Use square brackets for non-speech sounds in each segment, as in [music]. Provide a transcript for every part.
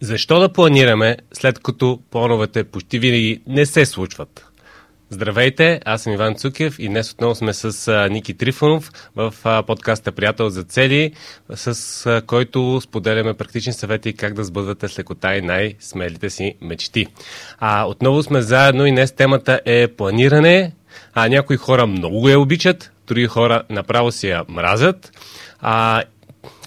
Защо да планираме, след като плановете почти винаги не се случват? Здравейте, аз съм Иван Цукев и днес отново сме с Ники Трифонов в подкаста Приятел за цели, с който споделяме практични съвети как да сбъдвате с лекота и най-смелите си мечти. А, отново сме заедно и днес темата е планиране. А, някои хора много я обичат, други хора направо си я мразят. А,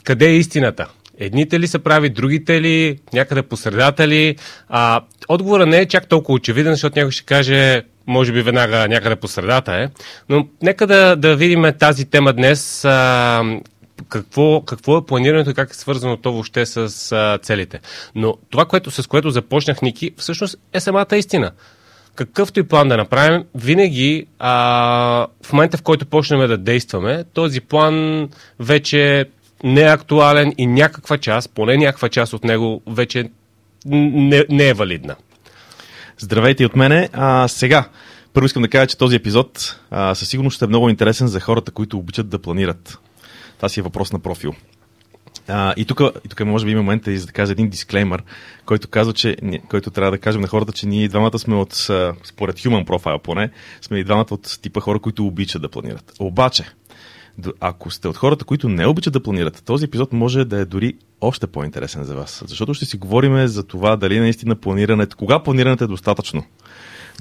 къде е истината? Едните ли са прави, другите ли, някъде по средата ли? А, отговора не е чак толкова очевиден, защото някой ще каже, може би веднага някъде по средата е. Но нека да, да видим тази тема днес. А, какво, какво е планирането и как е свързано то въобще с а, целите. Но това, което, с което започнах, Ники, всъщност е самата истина. Какъвто и план да направим, винаги а, в момента, в който почнем да действаме, този план вече не е актуален и някаква част, поне някаква част от него вече не, не е валидна. Здравейте от мене. А, сега, първо искам да кажа, че този епизод а, със сигурност ще е много интересен за хората, които обичат да планират. Това си е въпрос на профил. А, и тук, и тук може би има момента и за да кажа един дисклеймер, който казва, че, който трябва да кажем на хората, че ние двамата сме от, според Human Profile поне, сме и двамата от типа хора, които обичат да планират. Обаче, ако сте от хората, които не обичат да планират, този епизод може да е дори още по-интересен за вас. Защото ще си говорим за това дали наистина планирането, кога планирането е достатъчно.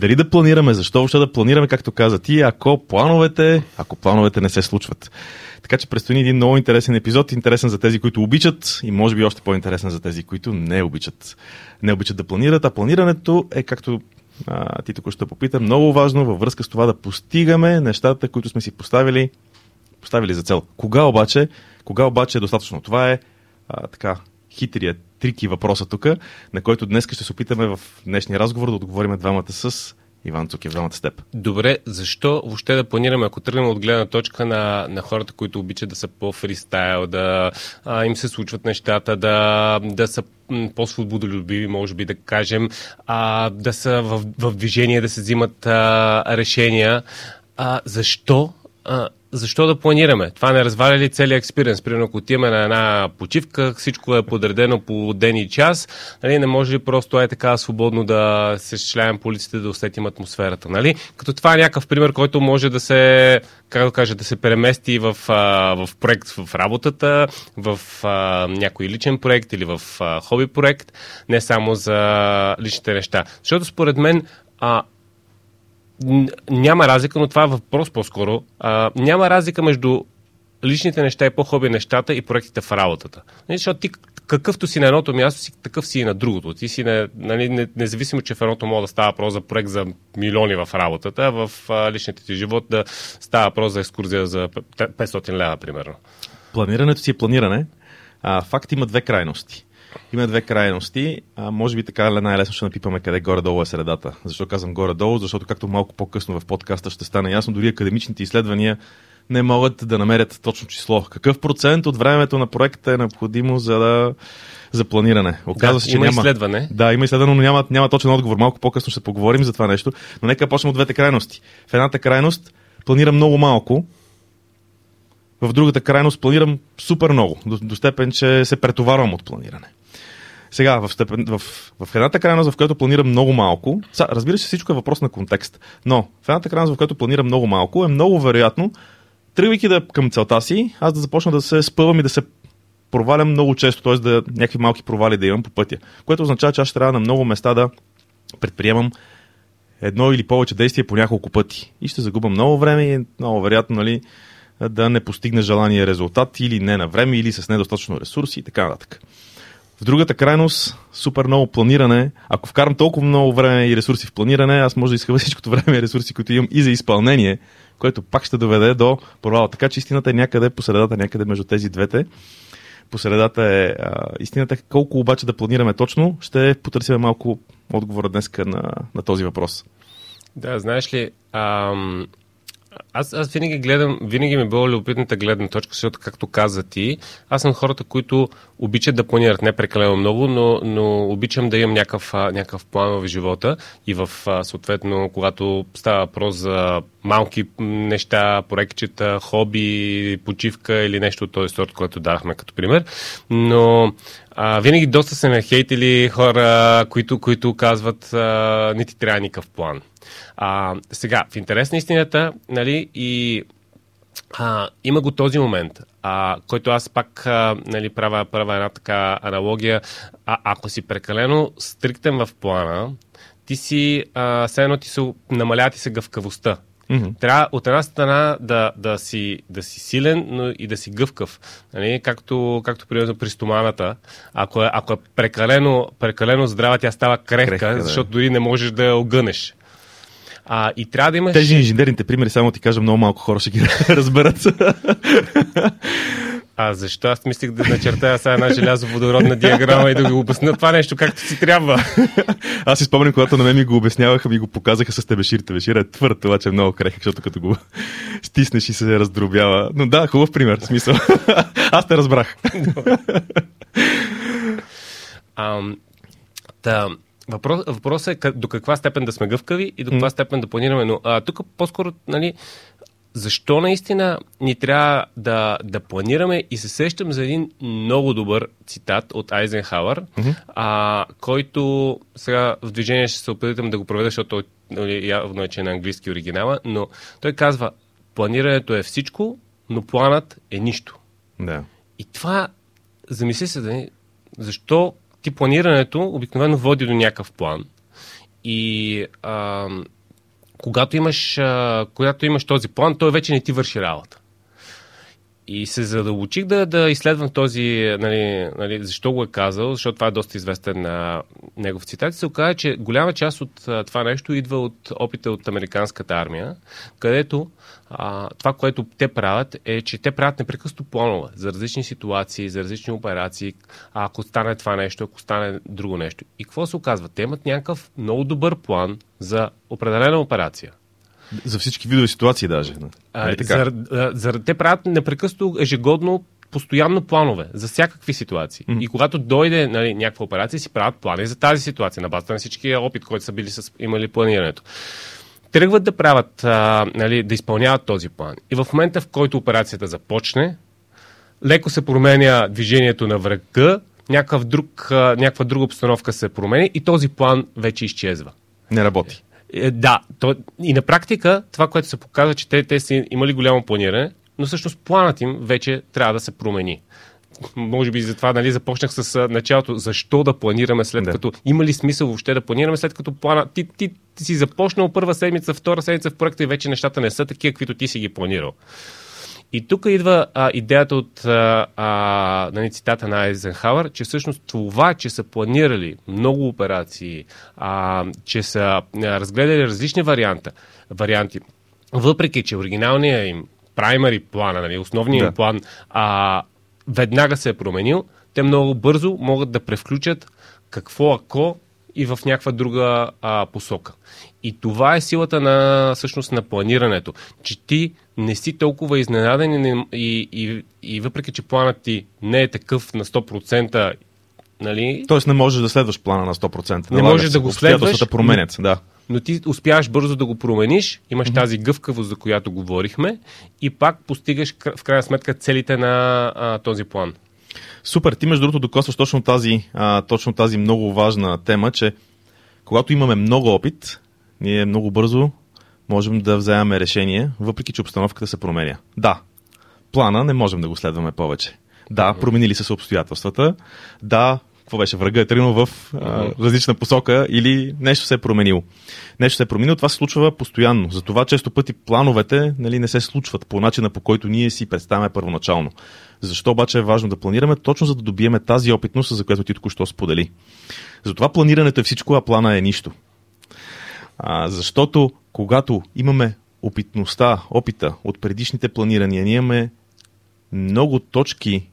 Дали да планираме, защо въобще да планираме, както каза ти, ако плановете, ако плановете не се случват. Така че предстои един много интересен епизод, интересен за тези, които обичат и може би още по-интересен за тези, които не обичат. Не обичат да планират, а планирането е, както а, ти току-що попита, много важно във връзка с това да постигаме нещата, които сме си поставили поставили за цел. Кога обаче, кога обаче е достатъчно? Това е а, така хитрият, трики въпроса тук, на който днес ще се опитаме в днешния разговор да отговорим двамата с Иван Цукев, двамата с теб. Добре, защо въобще да планираме, ако тръгнем от гледна точка на, на хората, които обичат да са по-фристайл, да а, им се случват нещата, да, да са по-свободолюбиви, може би да кажем, а, да са в, в движение, да се взимат а, решения. А, защо а, защо да планираме? Това не разваля ли целият експириенс? Примерно, ако отиваме на една почивка, всичко е подредено по ден и час, нали, не може ли просто е така свободно да се шляем по улиците, да усетим атмосферата, нали? Като това е някакъв пример, който може да се, как да кажа, да се премести в, в проект в работата, в някой личен проект или в а, хоби проект, не само за личните неща. Защото според мен а, няма разлика, но това е въпрос по-скоро. А, няма разлика между личните неща и по-хоби нещата и проектите в работата. Нали, защото ти какъвто си на едното място, си, такъв си и на другото. Ти си, не, нали, независимо, че в едното мога да става въпрос за проект за милиони в работата, а в а, личните ти живот да става въпрос за екскурзия за 500 лева, примерно. Планирането си е планиране. А, факт има две крайности. Има две крайности. А, може би така най-лесно ще напипаме къде горе-долу е средата. Защо казвам горе-долу? Защото както малко по-късно в подкаста ще стане ясно, дори академичните изследвания не могат да намерят точно число. Какъв процент от времето на проекта е необходимо за да за планиране. Оказва да, се, че има няма... изследване. Да, има изследване, но няма, няма точен отговор. Малко по-късно ще поговорим за това нещо. Но нека почнем от двете крайности. В едната крайност планирам много малко, в другата крайност планирам супер много, до, до степен, че се претоварвам от планиране. Сега, в, степен, в, в едната крайност, в която планирам много малко, са, разбира се, всичко е въпрос на контекст, но в едната крайност, в която планирам много малко, е много вероятно, тръгвайки да към целта си, аз да започна да се спъвам и да се провалям много често, т.е. да някакви малки провали да имам по пътя. Което означава, че аз ще трябва на много места да предприемам едно или повече действия по няколко пъти. И ще загубя много време и много вероятно нали, да не постигне желания резултат или не на време, или с недостатъчно ресурси и така нататък. В другата крайност, супер много планиране. Ако вкарам толкова много време и ресурси в планиране, аз може да изхъба [laughs] всичкото време и ресурси, които имам и за изпълнение, което пак ще доведе до провала. Така че истината е някъде по средата, някъде между тези двете. По средата е а, истината. Колко обаче да планираме точно, ще потърсим малко отговора днес на, на този въпрос. Да, знаеш ли, ам, Аз, аз винаги гледам, винаги ми е било любопитната гледна точка, защото, както каза ти, аз съм хората, които обичат да планират не прекалено много, но, но обичам да имам някакъв, някакъв план в живота и в съответно, когато става въпрос за малки неща, проектчета, хоби, почивка или нещо от този сорт, което дахме като пример. Но а, винаги доста се ме хейтили хора, които, които казват а, не ти трябва никакъв план. А, сега, в интерес на истината, нали, и а, има го този момент, а, който аз пак а, нали, правя, правя една така аналогия. А, ако си прекалено стриктен в плана, ти си, а, все едно ти се намалява ти се гъвкавостта. Mm-hmm. Трябва от една страна да, да, си, да си силен, но и да си гъвкав. Нали? Както, както примерно при стоманата. Ако е, ако е прекалено, прекалено здрава, тя става крехка, крехка защото да. дори не можеш да я огънеш. А, и трябва да имаш... Тези инженерните примери, само ти кажа, много малко хора ще ги [laughs] разберат. А защо аз мислих да начертая сега една желязоводородна диаграма и да го обясня това нещо както си трябва? аз си спомням, когато на мен ми го обясняваха, ми го показаха с тебешир. Тебешир е твърд, това, че е много крехък, защото като го стиснеш и се раздробява. Но да, хубав пример, смисъл. [laughs] аз те разбрах. Ам, та, Въпрос, въпросът е до каква степен да сме гъвкави и до каква степен да планираме. Но а, тук по-скоро, нали, защо наистина ни трябва да, да планираме и се сещам за един много добър цитат от Айзенхауър, mm-hmm. а, който сега в движение ще се опитам да го проведа, защото нали, явно е, че е на английски оригинала, но той казва, планирането е всичко, но планът е нищо. Да. И това, замисли се, да, защо ти планирането обикновено води до някакъв план. И а, когато, имаш, а, когато имаш този план, той вече не ти върши работа. И се задълбочих да, да изследвам този, нали, нали, защо го е казал, защото това е доста известен на негов цитат. Се оказа, че голяма част от това нещо идва от опита от американската армия, където а, това, което те правят, е, че те правят непрекъснато планове за различни ситуации, за различни операции, а ако стане това нещо, ако стане друго нещо. И какво се оказва? Те имат някакъв много добър план за определена операция. За всички видове ситуации даже. А, нали за, за, те правят непрекъснато ежегодно постоянно планове за всякакви ситуации. Mm-hmm. И когато дойде нали, някаква операция, си правят плани за тази ситуация, на базата на всички опит, който са били с, имали планирането тръгват да правят, а, нали, да изпълняват този план. И в момента, в който операцията започне, леко се променя движението на врага, някакъв друг, някаква друга обстановка се промени и този план вече изчезва. Не работи. Е, да, то, и на практика това, което се показва, че те, те са имали голямо планиране, но всъщност планът им вече трябва да се промени може би затова нали, започнах с началото. Защо да планираме след да. като... Има ли смисъл въобще да планираме след като плана... Ти, ти, ти си започнал първа седмица, втора седмица в проекта и вече нещата не са такива, каквито ти си ги планирал. И тук идва а, идеята от а, а, нали, цитата на Айзенхауър, че всъщност това, че са планирали много операции, а, че са а, разгледали различни варианта, варианти, въпреки, че оригиналният им праймари плана, нали, основният да. им план а, веднага се е променил, те много бързо могат да превключат какво ако и в някаква друга а, посока. И това е силата на, всъщност, на планирането, че ти не си толкова изненаден и, и, и, и въпреки, че планът ти не е такъв на 100%, нали... Тоест не можеш да следваш плана на 100%. Не можеш да го следваш. променят, да. Но ти успяваш бързо да го промениш, имаш mm-hmm. тази гъвкавост, за която говорихме, и пак постигаш в крайна сметка целите на а, този план. Супер, ти между другото докосваш точно тази, а, точно тази много важна тема, че когато имаме много опит, ние много бързо можем да вземем решение, въпреки че обстановката се променя. Да, плана не можем да го следваме повече. Да, променили са се обстоятелствата. Да, какво беше, врага е тръгнал в а, различна посока или нещо се е променило. Нещо се е променило, това се случва постоянно. Затова често пъти плановете нали, не се случват по начина по който ние си представяме първоначално. Защо обаче е важно да планираме? Точно за да добиеме тази опитност, за която ти току-що сподели. Затова планирането е всичко, а плана е нищо. А, защото когато имаме опитността, опита от предишните планирания, ние имаме много точки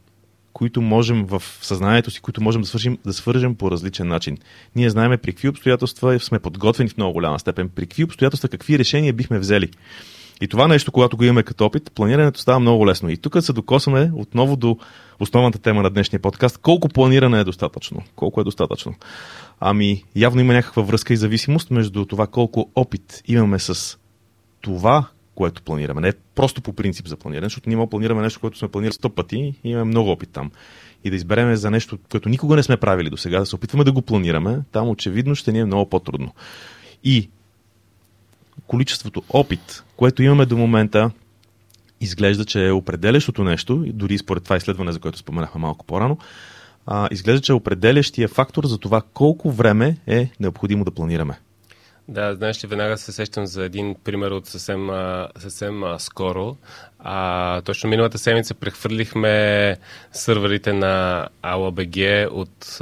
които можем в съзнанието си, които можем да, свържим, да свържем по различен начин. Ние знаем при какви обстоятелства сме подготвени в много голяма степен, при какви обстоятелства, какви решения бихме взели. И това нещо, когато го имаме като опит, планирането става много лесно. И тук се докосваме отново до основната тема на днешния подкаст. Колко планиране е достатъчно? Колко е достатъчно? Ами, явно има някаква връзка и зависимост между това колко опит имаме с това, което планираме. Не просто по принцип за планиране, защото ние планираме нещо, което сме планирали сто пъти и имаме много опит там. И да избереме за нещо, което никога не сме правили до сега, да се опитваме да го планираме, там очевидно ще ни е много по-трудно. И количеството опит, което имаме до момента, изглежда, че е определящото нещо, дори според това изследване, за което споменахме малко по-рано, а, изглежда, че е определящия фактор за това колко време е необходимо да планираме. Да, знаеш, че веднага се сещам за един пример от съвсем, съвсем скоро. А, точно миналата седмица прехвърлихме сървърите на ALABG от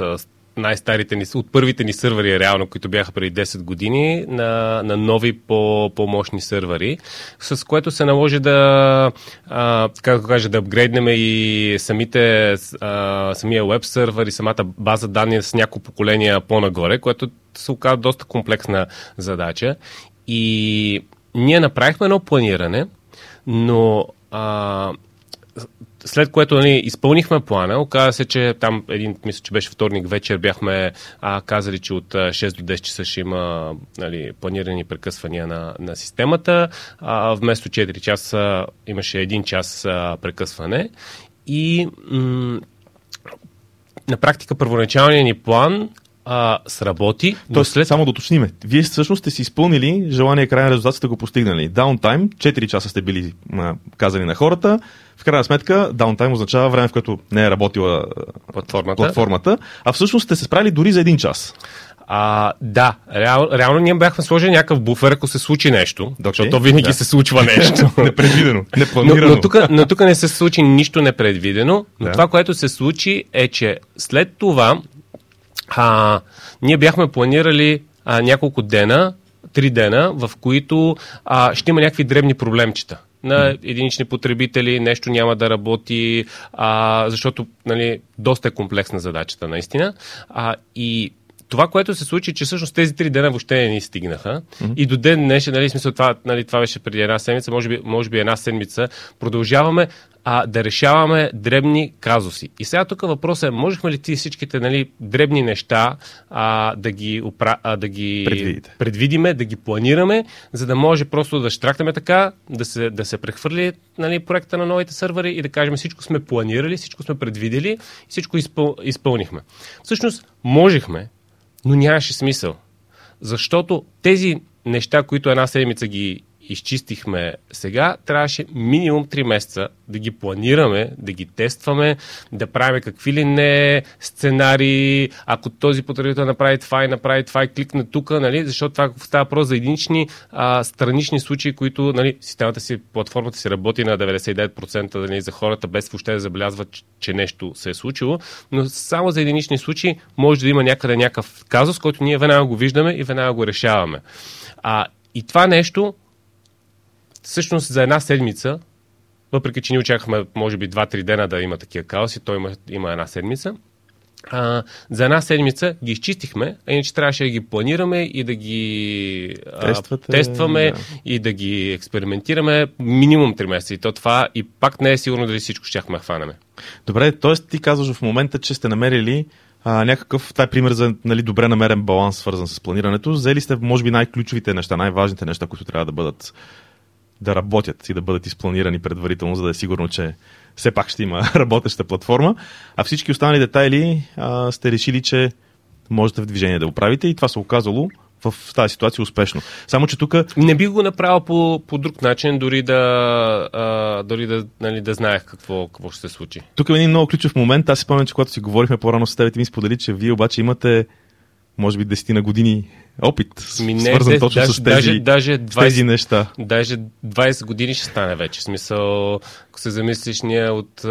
най-старите ни, от първите ни сървъри, реално, които бяха преди 10 години, на, на нови по, по-мощни сървъри, с което се наложи да, а, как кажа, да апгрейднем и самите, а, самия веб сървър и самата база данни с няколко поколения по-нагоре, което се оказа доста комплексна задача. И ние направихме едно планиране, но а, след което нали, изпълнихме плана, оказа се, че там един, мисля, че беше вторник вечер, бяхме а, казали, че от 6 до 10 часа ще има нали, планирани прекъсвания на, на системата. А, вместо 4 часа имаше 1 час а, прекъсване. И м- на практика първоначалният ни план а, сработи. Тоест, след... само да уточниме. Вие всъщност сте си изпълнили желание крайна резултат, сте го постигнали. Даунтайм, 4 часа сте били а, казани на хората. В крайна сметка, даунтайм означава време, в което не е работила платформата, платформата а всъщност сте се справили дори за един час. А, да, реал, реално ние бяхме сложили някакъв буфер, ако се случи нещо, okay, защото винаги да. се случва [laughs] нещо. непредвидено, непланирано. Но, но, но тук не се случи нищо непредвидено, но да. това, което се случи е, че след това а, ние бяхме планирали а, няколко дена, три дена, в които а, ще има някакви дребни проблемчета на единични потребители, нещо няма да работи, а, защото нали, доста е комплексна задачата наистина. А, и това, което се случи, че всъщност тези три дена въобще не ни стигнаха. Mm-hmm. И до ден днешен, нали, смисъл, това, нали, това беше преди една седмица, може би, може би една седмица, продължаваме а, да решаваме дребни казуси. И сега тук въпросът е, можехме ли ти всичките нали, дребни неща а, да ги, упра... а, да ги предвидиме, да ги планираме, за да може просто да штракнем така, да се, да се прехвърли нали, проекта на новите сървъри и да кажем всичко сме планирали, всичко сме предвидели и всичко изпъл... изпълнихме. Всъщност, можехме, но нямаше смисъл. Защото тези неща, които една седмица ги изчистихме. Сега, трябваше минимум 3 месеца да ги планираме, да ги тестваме, да правим какви ли не сценарии, ако този потребител направи това и направи това и кликне тук, нали, защото това става просто за единични а, странични случаи, които нали, системата си, платформата си работи на 99% нали, за хората, без въобще да забелязват, че нещо се е случило, но само за единични случаи може да има някъде някакъв казус, който ние веднага го виждаме и веднага го решаваме. А, и това нещо всъщност за една седмица, въпреки че ни очаквахме, може би, 2-3 дена да има такива каоси, той има, има една седмица. А, за една седмица ги изчистихме, а иначе трябваше да ги планираме и да ги Тествате, а, тестваме да. и да ги експериментираме минимум 3 месеца. И то това и пак не е сигурно дали всичко щяхме хванеме. Добре, т.е. ти казваш в момента, че сте намерили а, някакъв, това е пример за нали, добре намерен баланс, свързан с планирането. Взели сте, може би, най-ключовите неща, най-важните неща, които трябва да бъдат да работят и да бъдат изпланирани предварително, за да е сигурно, че все пак ще има [laughs] работеща платформа. А всички останали детайли а, сте решили, че можете в движение да го правите и това се оказало в тази ситуация успешно. Само, че тук... Не би го направил по, по друг начин, дори да, а, дори да, нали, да знаех какво, какво ще се случи. Тук е един много ключов момент. Аз си спомням, че когато си говорихме по-рано с теб, ти ми сподели, че вие обаче имате може би десетина години опит, Ми не, свързан де, точно даже, с тези, даже 20, с тези неща. Даже 20 години ще стане вече. В смисъл, ако се замислиш, ние от,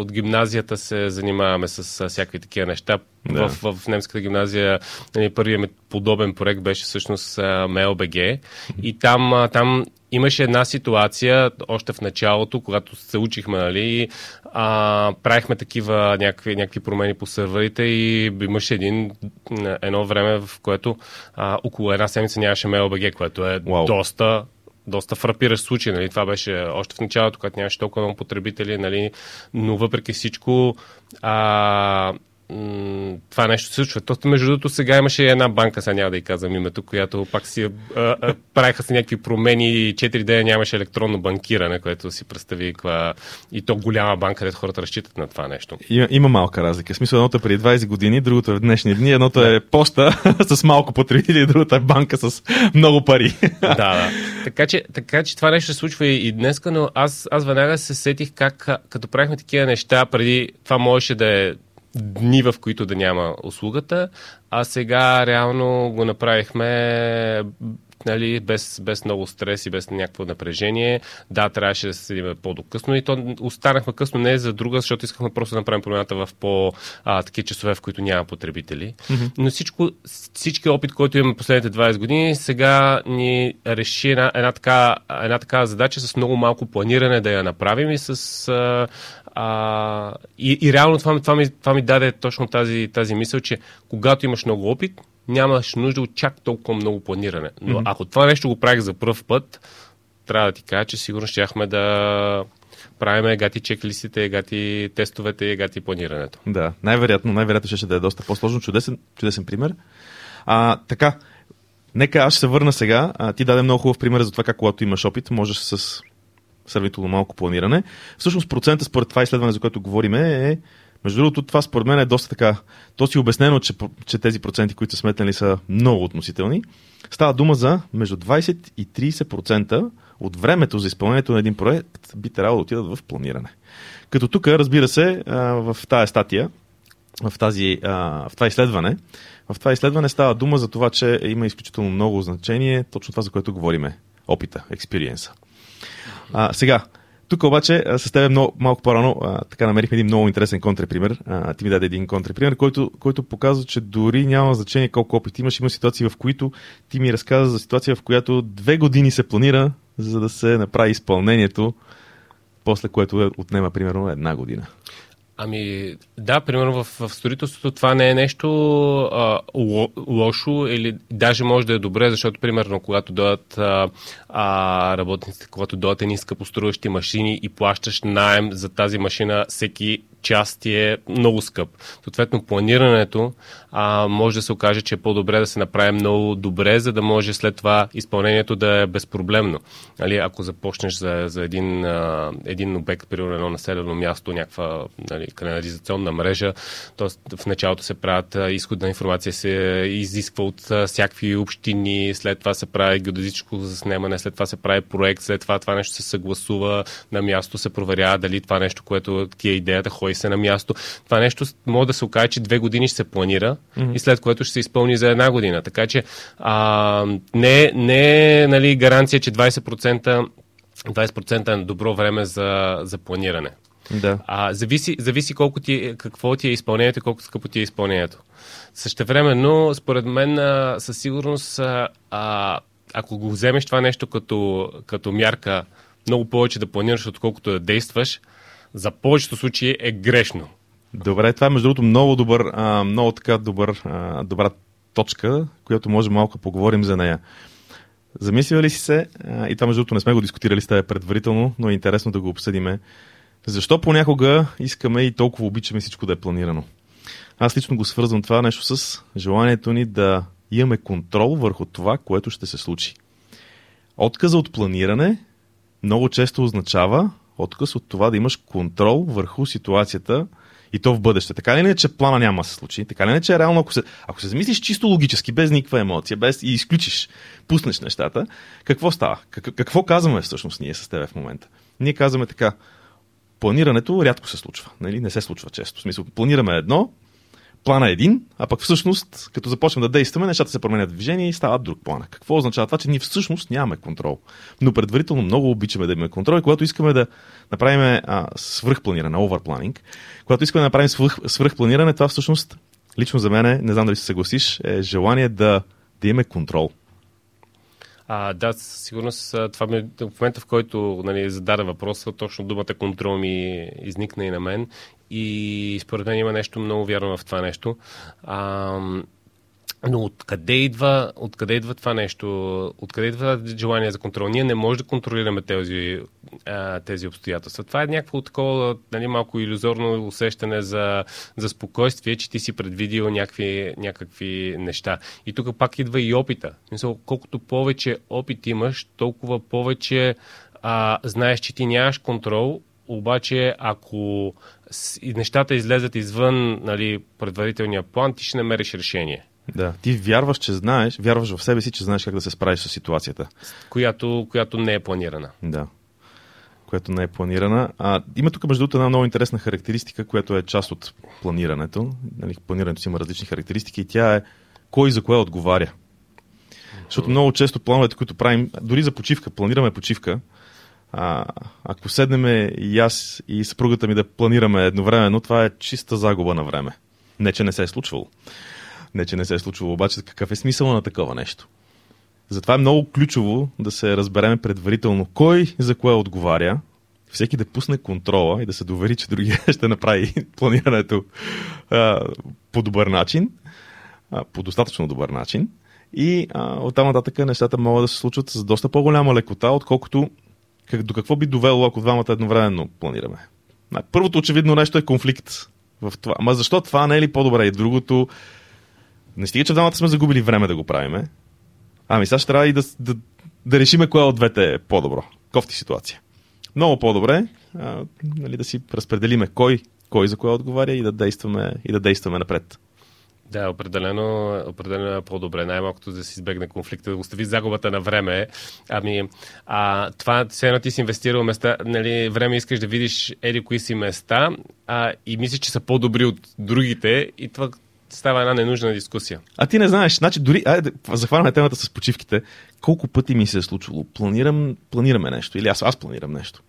от гимназията се занимаваме с всякакви такива неща. Да. В, в, в немската гимназия нали, първият ми подобен проект беше всъщност MLBG и там, там имаше една ситуация още в началото, когато се учихме, нали, а, правихме такива някакви, някакви промени по сървърите и имаше един, едно време, в което а, около една седмица нямаше MLBG, което е wow. доста доста фрапиращ случай. Нали? Това беше още в началото, когато нямаше толкова много потребители, нали? но въпреки всичко а, това нещо се случва. То, между другото, сега имаше една банка, сега няма да и казвам името, която пак си а, а, правиха се някакви промени и 4 дена нямаше електронно банкиране, което си представи каква... И то голяма банка, където хората разчитат на това нещо. Има, има малка разлика. В смисъл, едното е преди 20 години, другото е в днешни дни, едното е поща [laughs] с малко потребители, другото е банка с много пари. да, да. [laughs] Така че, така че това нещо се случва и, и днес, но аз, аз веднага се сетих как, като правихме такива неща, преди това можеше да е дни, в които да няма услугата, а сега реално го направихме нали, без, без много стрес и без някакво напрежение. Да, трябваше да се седим по-докъсно и то останахме късно не за друга, защото искахме просто да направим промяната в по-таки часове, в които няма потребители. Mm-hmm. Но всичко, всички опит, който имаме последните 20 години, сега ни реши една, една, така, една така задача с много малко планиране да я направим и с а, а, и, и реално това, това, ми, това ми даде точно тази, тази мисъл, че когато имаш много опит, нямаш нужда от чак толкова много планиране. Но mm-hmm. ако това нещо го правих за първ път, трябва да ти кажа, че сигурно щяхме да правиме гати чеклистите, гати тестовете, гати планирането. Да, най-вероятно, най-вероятно ще да е доста по-сложно. Чудесен, чудесен пример. А, така, нека аз ще се върна сега. А, ти даде много хубав пример за това как когато имаш опит, можеш с сравнително малко планиране. Всъщност процента според това изследване, за което говориме е между другото, това според мен е доста така. То си е обяснено, че, че тези проценти, които са сметнали, са много относителни. Става дума за между 20 и 30% от времето за изпълнението на един проект би трябвало да отидат в планиране. Като тук, разбира се, в тази статия, в, тази, в това изследване, в това изследване става дума за това, че има изключително много значение точно това, за което говориме. Опита, експириенса. А, сега, тук обаче с теб много, малко по-рано така намерихме един много интересен контрапример. А, ти ми даде един контрапример, който, който показва, че дори няма значение колко опит имаш. Има ситуации, в които ти ми разказа за ситуация, в която две години се планира, за да се направи изпълнението, после което е, отнема примерно една година. Ами, да, примерно в, в строителството това не е нещо а, лошо или даже може да е добре, защото примерно когато дойдат а, работниците, когато дойдат едни скъпоструващи машини и плащаш найем за тази машина всеки част ти е много скъп. Съответно, планирането а, може да се окаже, че е по-добре да се направи много добре, за да може след това изпълнението да е безпроблемно. Нали, ако започнеш за, за един, а, един обект, при едно населено място, някаква нали, канализационна мрежа, т.е. в началото се правят изходна информация, се изисква от всякакви общини, след това се прави геодезическо заснемане, след това се прави проект, след това това нещо се съгласува на място, се проверява дали това нещо, което ти е идеята, ходи се на място. Това нещо може да се окаже, че две години ще се планира mm-hmm. и след което ще се изпълни за една година. Така че а, не, не е нали, гаранция, че 20%, 20% е добро време за, за планиране. Да. А, зависи, зависи колко ти, какво ти е изпълнението и колко скъпо ти е изпълнението. Същевременно, според мен, със сигурност, а, ако го вземеш това нещо като, като мярка, много повече да планираш, отколкото да действаш, за повечето случаи е грешно. Добре, това е между другото много добър, а, много така добър, а, добра точка, която може малко поговорим за нея. Замислили ли си се, а, и това между другото не сме го дискутирали с теб предварително, но е интересно да го обсъдиме, защо понякога искаме и толкова обичаме всичко да е планирано? Аз лично го свързвам това нещо с желанието ни да имаме контрол върху това, което ще се случи. Отказа от планиране много често означава отказ от това да имаш контрол върху ситуацията и то в бъдеще. Така ли не, че плана няма да се случи? Така ли не, че реално, ако се, ако се замислиш чисто логически, без никаква емоция, без и изключиш, пуснеш нещата, какво става? Как, какво казваме всъщност ние с теб в момента? Ние казваме така, планирането рядко се случва. Нали? Не се случва често. В смисъл, планираме едно, плана е един, а пък всъщност, като започнем да действаме, нещата се променят в движение и стават друг план. Какво означава това, че ние всъщност нямаме контрол? Но предварително много обичаме да имаме контрол и когато искаме да направим свръхпланиране, оверпланинг, когато искаме да направим свръх, свръхпланиране, това всъщност, лично за мен, не знам дали се съгласиш, е желание да, да имаме контрол. А, да, сигурност това ми, в момента, в който нали, зададе въпроса, точно думата контрол ми изникна и на мен. И според мен има нещо много вярно в това нещо. А, Но откъде идва, откъде идва това нещо? Откъде идва желание за контрол? Ние не можем да контролираме тези, тези обстоятелства. Това е някакво такова нали, малко иллюзорно усещане за, за спокойствие, че ти си предвидил някакви, някакви неща. И тук пак идва и опита. Мисъл, колкото повече опит имаш, толкова повече а, знаеш, че ти нямаш контрол, обаче ако нещата излезат извън нали, предварителния план, ти ще намериш решение. Да, ти вярваш, че знаеш, вярваш в себе си, че знаеш как да се справиш с ситуацията. Която, която не е планирана. Да. Която не е планирана. А, има тук, между другото, една много интересна характеристика, която е част от планирането. Нали, планирането си има различни характеристики и тя е кой за кое отговаря. Защото много често плановете, които правим, дори за почивка, планираме почивка, а, ако седнем и аз и съпругата ми да планираме едновременно, това е чиста загуба на време. Не, че не се е случвало. Не, че не се е случвало, обаче какъв е смисъл на такова нещо? Затова е много ключово да се разбереме предварително кой за кое отговаря, всеки да пусне контрола и да се довери, че другия [laughs] ще направи планирането а, по добър начин, а, по достатъчно добър начин. И а, оттам нататък нещата могат да се случват с доста по-голяма лекота, отколкото как, до какво би довело, ако двамата едновременно планираме. Първото очевидно нещо е конфликт в това. Ама защо това не е ли по-добре? И другото, не стига, че двамата сме загубили време да го правиме. Ами сега ще трябва и да, да, да решиме кое от двете е по-добро. Кофти ситуация. Много по-добре а, нали, да си разпределиме кой, кой за кое отговаря и да действаме, и да действаме напред. Да, определено, определено е по-добре. Най-малкото да си избегне конфликта, да остави загубата на време. Ами, а, това, все едно ти си инвестирал места, нали, време искаш да видиш еди кои си места а, и мислиш, че са по-добри от другите и това става една ненужна дискусия. А ти не знаеш, значи дори, айде, захванаме темата с почивките. Колко пъти ми се е случвало? Планирам, планираме нещо или аз, аз планирам нещо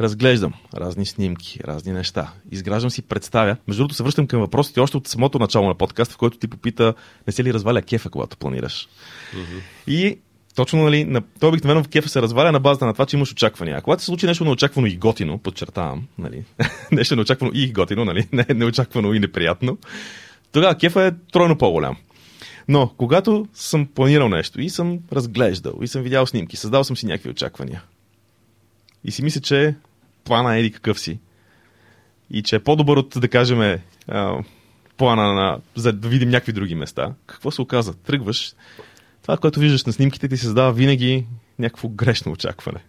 разглеждам разни снимки, разни неща, изграждам си представя. Между другото се връщам към въпросите още от самото начало на подкаста, в който ти попита не се ли разваля кефа, когато планираш. Mm-hmm. И точно, нали, на, то обикновено в кефа се разваля на базата на това, че имаш очаквания. А когато се случи нещо неочаквано и готино, подчертавам, нали, [laughs] нещо неочаквано и готино, нали, [laughs] не неочаквано и неприятно, тогава кефа е тройно по-голям. Но, когато съм планирал нещо и съм разглеждал, и съм видял снимки, създал съм си някакви очаквания, и си мисля, че плана е еди какъв си. И че е по-добър от, да кажем, плана на, за да видим някакви други места. Какво се оказа? Тръгваш. Това, което виждаш на снимките, ти създава винаги някакво грешно очакване.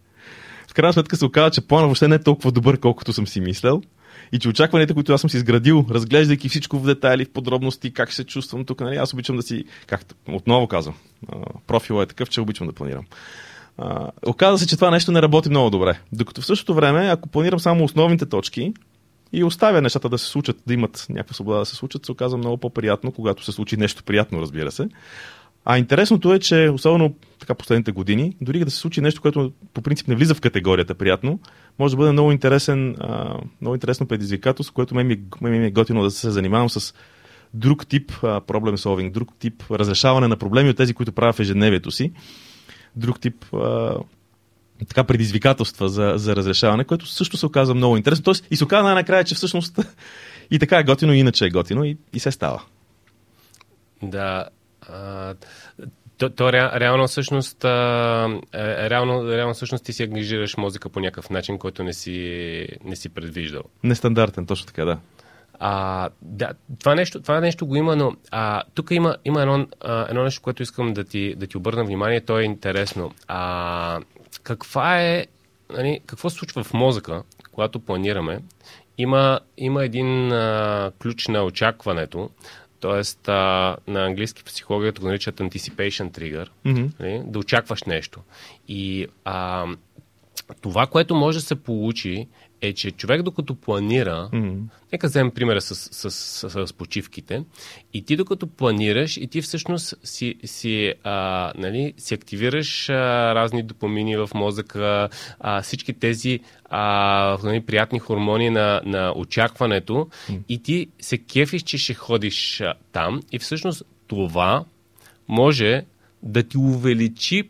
В крайна сметка се оказа, че плана въобще не е толкова добър, колкото съм си мислял. И че очакванията, които аз съм си изградил, разглеждайки всичко в детайли, в подробности, как се чувствам тук, нали, аз обичам да си, както отново казвам, профила е такъв, че обичам да планирам. А, оказа се, че това нещо не работи много добре. Докато в същото време, ако планирам само основните точки и оставя нещата да се случат, да имат някаква свобода да се случат, се оказва много по-приятно, когато се случи нещо приятно, разбира се. А интересното е, че особено така последните години, дори да се случи нещо, което по принцип не влиза в категорията приятно, може да бъде много, интересен, много интересно предизвикателство, което ме ми, ми е готино да се занимавам с друг тип проблем solving, друг тип разрешаване на проблеми от тези, които правя в ежедневието си друг тип а, така предизвикателства за, за разрешаване, което също се оказа много интересно. Тоест, и се оказа най-накрая, че всъщност [laughs] и така е готино, и иначе е готино, и, и се става. Да. А, то, то ре, реално всъщност а, е, реално, реално всъщност ти си ангажираш мозъка по някакъв начин, който не си, не си предвиждал. Нестандартен, точно така, да. А, да, това нещо, това нещо го има, но а, тук има, има едно, а, едно нещо, което искам да ти, да ти обърна внимание, то е интересно. А, каква е, нали, какво се случва в мозъка, когато планираме? Има, има един а, ключ на очакването, т.е. на английски психологията го наричат anticipation trigger, mm-hmm. нали, да очакваш нещо. И а, това, което може да се получи, е, че човек докато планира, mm-hmm. нека вземем примера с, с, с, с, с почивките, и ти докато планираш, и ти всъщност си, си, а, нали, си активираш а, разни допамини в мозъка, а, всички тези а, нали, приятни хормони на, на очакването, mm-hmm. и ти се кефиш, че ще ходиш а, там, и всъщност това може да ти увеличи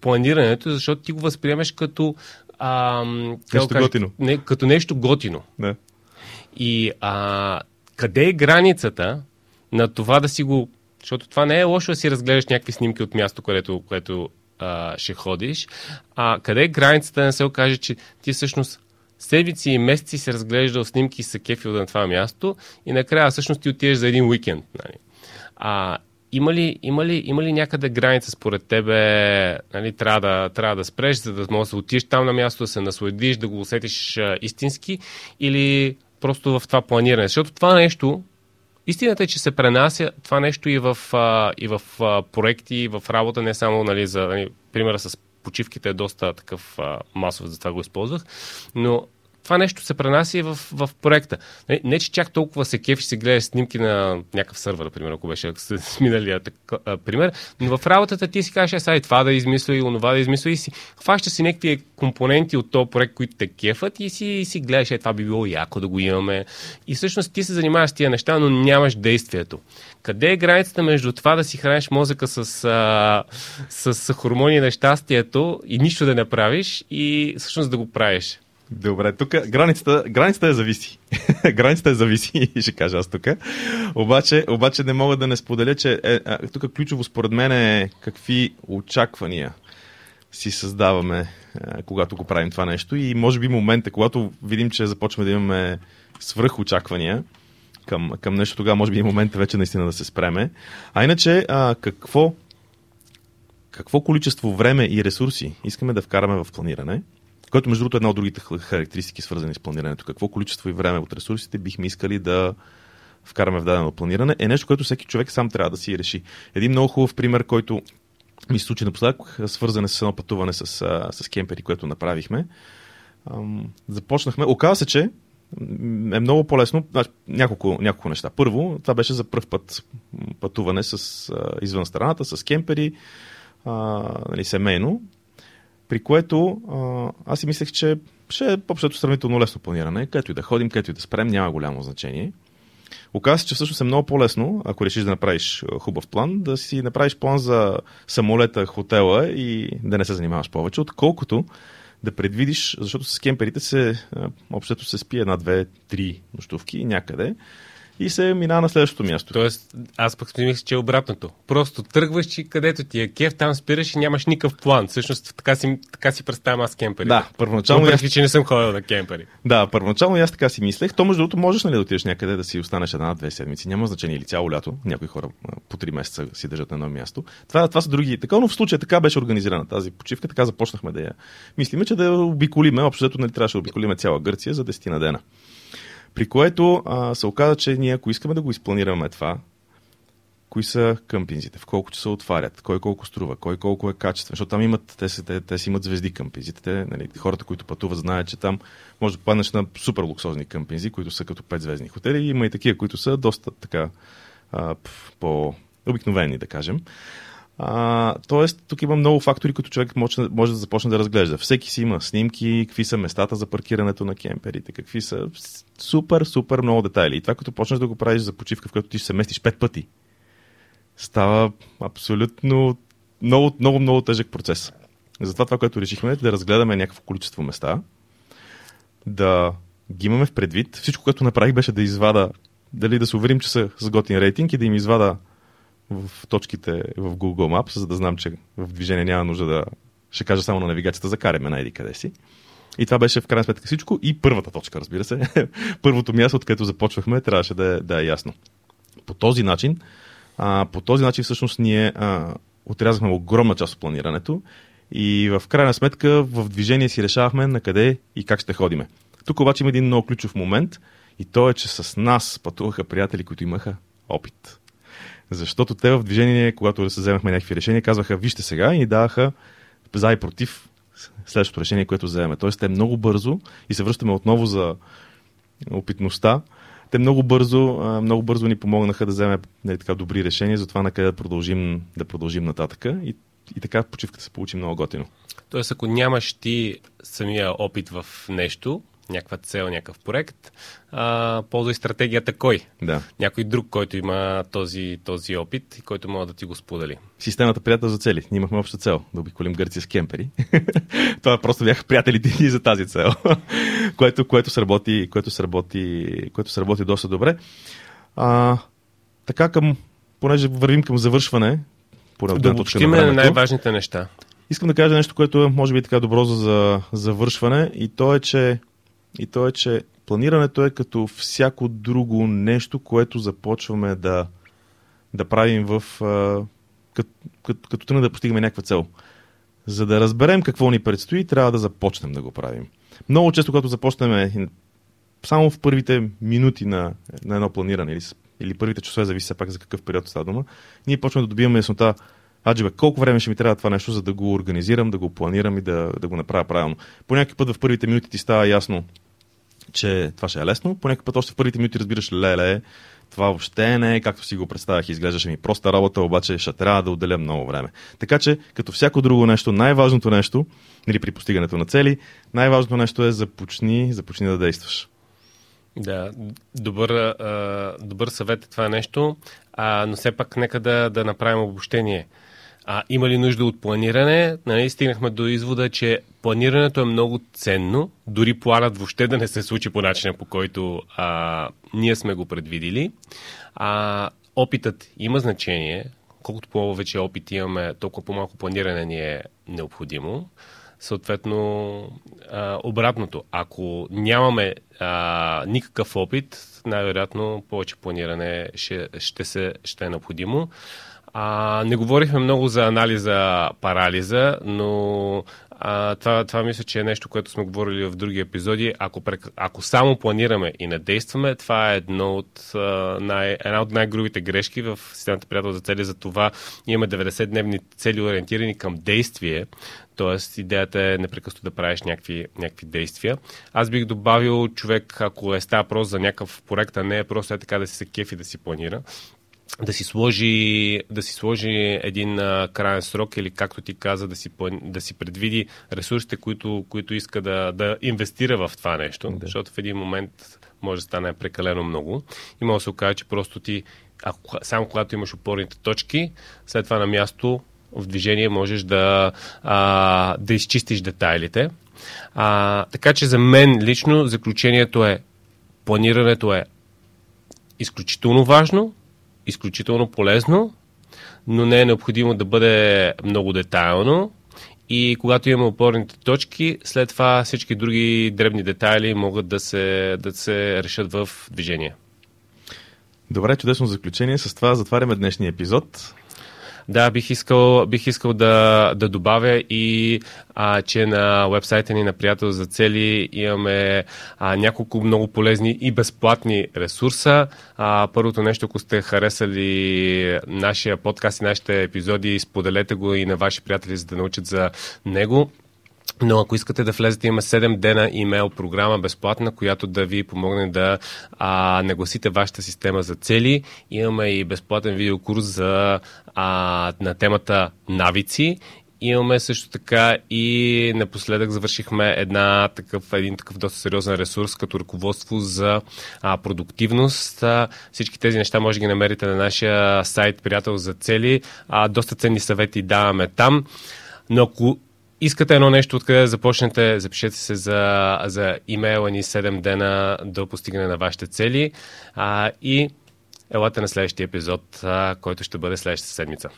планирането, защото ти го възприемеш като а, нещо кажа, готино. Не, като нещо готино. Да. И а, къде е границата на това да си го Защото това не е лошо да си разгледаш някакви снимки от място, което, което а, ще ходиш. А къде е границата да не се окаже, че ти всъщност седмици и месеци се разглеждал снимки и се кефил на това място и накрая всъщност ти отидеш за един уикенд. Нали? А, има ли, има, ли, има ли някъде граница според тебе, нали, трябва, да, трябва да спреш, за да можеш да отидеш там на място, да се насладиш, да го усетиш а, истински или просто в това планиране? Защото това нещо, истината е, че се пренася това нещо и в, а, и в а, проекти, и в работа, не само нали, за нали, примера с почивките е доста такъв а, масов, затова го използвах, но това нещо се пренася и в, в проекта. Не, не, че чак толкова се кефи си гледаш снимки на някакъв сървър, например, ако беше с [laughs] миналия пример, но в работата ти си кажеш, сега и това да измисля и онова да измисля и си хваща си някакви компоненти от този проект, които те кефат и си, и си гледаш, е, това би било яко да го имаме. И всъщност ти се занимаваш с тия неща, но нямаш действието. Къде е границата между това да си храниш мозъка с, а, с хормони на щастието и нищо да не правиш и всъщност да го правиш? Добре, тук границата, границата е зависи. [laughs] границата е зависи, [laughs] ще кажа аз тук. Обаче, обаче не мога да не споделя, че е, тук ключово според мен е какви очаквания си създаваме, е, когато го правим това нещо. И може би момента, когато видим, че започваме да имаме свръх очаквания към, към нещо, тогава може би е момента вече наистина да се спреме. А иначе, а, какво, какво количество време и ресурси искаме да вкараме в планиране – което между другото е една от другите характеристики, свързани с планирането. Какво количество и време от ресурсите бихме искали да вкараме в дадено планиране, е нещо, което всеки човек сам трябва да си реши. Един много хубав пример, който ми се случи напоследък, свързан е с едно пътуване с, с кемпери, което направихме. Започнахме. Оказва се, че е много по-лесно. Значи, няколко, няколко неща. Първо, това беше за първ път пътуване с, извън страната, с кемпери, а, нали, семейно. При което а, аз си мислех, че ще е общото сравнително лесно планиране. Където и да ходим, където и да спрем, няма голямо значение. Оказва се, че всъщност е много по-лесно, ако решиш да направиш хубав план, да си направиш план за самолета, хотела и да не се занимаваш повече, отколкото да предвидиш, защото с кемперите се, общото се спи една, две, три нощувки някъде и се минава на следващото място. Тоест, аз пък мисля, че е обратното. Просто тръгваш, че където ти е кеф, там спираш и нямаш никакъв план. Всъщност, така си, така си представям аз кемпери. Да, първоначално. Въпреки, че не съм ходил на кемпери. Да, първоначално аз така си мислех. То, между другото, можеш нали, да отидеш някъде да си останеш една-две седмици. Няма значение или цяло лято. Някои хора по три месеца си държат на едно място. Това, това са други. Така, но в случая така беше организирана тази почивка. Така започнахме да я. Мислиме, че да я обиколиме. Общото нали, трябваше да обиколиме цяла Гърция за 10 на дена. При което а, се оказа, че ние, ако искаме да го изпланираме това, кои са къмпинзите, в колко часа отварят, кой колко струва, кой колко е качествен, защото там имат, те, те, те си имат звезди къмпинзите. Те, нали, хората, които пътуват, знаят, че там може да паднеш на супер луксозни къмпинзи, които са като 5 звездни хотели. Има и такива, които са доста така а, по-обикновени, да кажем. А, тоест, тук има много фактори, които човек може, може да започне да разглежда. Всеки си има снимки, какви са местата за паркирането на кемперите, какви са супер, супер много детайли. И това, като почнеш да го правиш за почивка, в която ти се местиш пет пъти, става абсолютно много, много, много тежък процес. Затова това, което решихме е да разгледаме някакво количество места, да ги имаме в предвид. Всичко, което направих, беше да извада, дали да се уверим, че са с готин рейтинг и да им извада в точките в Google Maps, за да знам, че в движение няма нужда да ще кажа само на навигацията за караме найди къде си. И това беше в крайна сметка всичко. И първата точка, разбира се. [laughs] Първото място, откъдето започвахме, трябваше да е, да е ясно. По този начин, а, по този начин всъщност ние а, отрязахме огромна част от планирането и в крайна сметка в движение си решавахме на къде и как ще ходиме. Тук обаче има един много ключов момент и то е, че с нас пътуваха приятели, които имаха опит. Защото те в движение, когато се вземахме някакви решения, казваха, вижте сега и ни даваха за и против следващото решение, което вземем. Тоест, те много бързо и се връщаме отново за опитността. Те много бързо, много бързо ни помогнаха да вземем нали, така, добри решения за това на къде да продължим, да продължим нататък. И, и така почивката се получи много готино. Тоест, ако нямаш ти самия опит в нещо, някаква цел, някакъв проект, а, ползвай стратегията кой. Да. Някой друг, който има този, този опит и който може да ти го сподели. Системата приятел за цели. Ние имахме обща цел да обиколим Гърция с кемпери. [laughs] Това просто бяха приятелите ни за тази цел, [laughs] което, което, сработи, което, сработи, което сработи доста добре. А, така към понеже вървим към завършване, поне да обобщим на най-важните неща. Искам да кажа нещо, което е, може би, така добро за завършване и то е, че, и то е, че планирането е като всяко друго нещо, което започваме да, да правим в... като, като, като да постигаме някаква цел. За да разберем какво ни предстои, трябва да започнем да го правим. Много често, когато започнем само в първите минути на, на едно планиране или, или първите часове, зависи все пак за какъв период става дума, ние почваме да добиваме яснота Аджибе, колко време ще ми трябва това нещо, за да го организирам, да го планирам и да, да го направя правилно. По път в първите минути ти става ясно, че това ще е лесно. По някакъв път още в първите минути разбираш, леле, това въобще не е както си го представях. Изглеждаше ми проста работа, обаче ще трябва да отделя много време. Така че, като всяко друго нещо, най-важното нещо, или нали, при постигането на цели, най-важното нещо е започни, започни да действаш. Да, добър, добър съвет е това нещо, а, но все пак нека да, да направим обобщение. А, има ли нужда от планиране? Нали, стигнахме до извода, че планирането е много ценно, дори планът въобще да не се случи по начина, по който а, ние сме го предвидили. А, опитът има значение. Колкото повече опит имаме, толкова по-малко планиране ни е необходимо. Съответно, а, обратното. Ако нямаме а, никакъв опит, най-вероятно повече планиране ще, ще, се, ще е необходимо. А, не говорихме много за анализа парализа, но а, това, това мисля, че е нещо, което сме говорили в други епизоди. Ако, ако само планираме и не действаме, това е едно от, най, една от най-грубите грешки в системата приятел за цели. За това имаме 90-дневни цели ориентирани към действие. Тоест, идеята е непрекъснато да правиш някакви, някакви действия. Аз бих добавил човек, ако е става просто за някакъв проект, а не е просто е така да си се кефи да си планира да си сложи, да си сложи един а, крайен срок или както ти каза, да си, да си предвиди ресурсите, които, които иска да, да инвестира в това нещо, да. защото в един момент може да стане прекалено много. И може да се окаже, че просто ти, ако, само когато имаш опорните точки, след това на място в движение можеш да, а, да изчистиш детайлите. А, така че за мен лично заключението е планирането е изключително важно, изключително полезно, но не е необходимо да бъде много детайлно. И когато имаме опорните точки, след това всички други дребни детайли могат да се, да се решат в движение. Добре, чудесно заключение. С това затваряме днешния епизод. Да, бих искал, бих искал да, да добавя и, а, че на вебсайта ни на Приятел за цели имаме а, няколко много полезни и безплатни ресурса. А, първото нещо, ако сте харесали нашия подкаст и нашите епизоди, споделете го и на ваши приятели, за да научат за него. Но ако искате да влезете, има 7 дена имейл програма безплатна, която да ви помогне да а, нагласите вашата система за цели. Имаме и безплатен видеокурс за, а, на темата навици Имаме също така и напоследък завършихме една, такъв, един такъв доста сериозен ресурс като ръководство за а, продуктивност. А, всички тези неща може да ги намерите на нашия сайт Приятел за цели. А, доста ценни съвети даваме там. Но ако искате едно нещо, откъде да започнете, запишете се за, за имейла ни 7 дена до постигане на вашите цели а, и елате на следващия епизод, а, който ще бъде следващата седмица.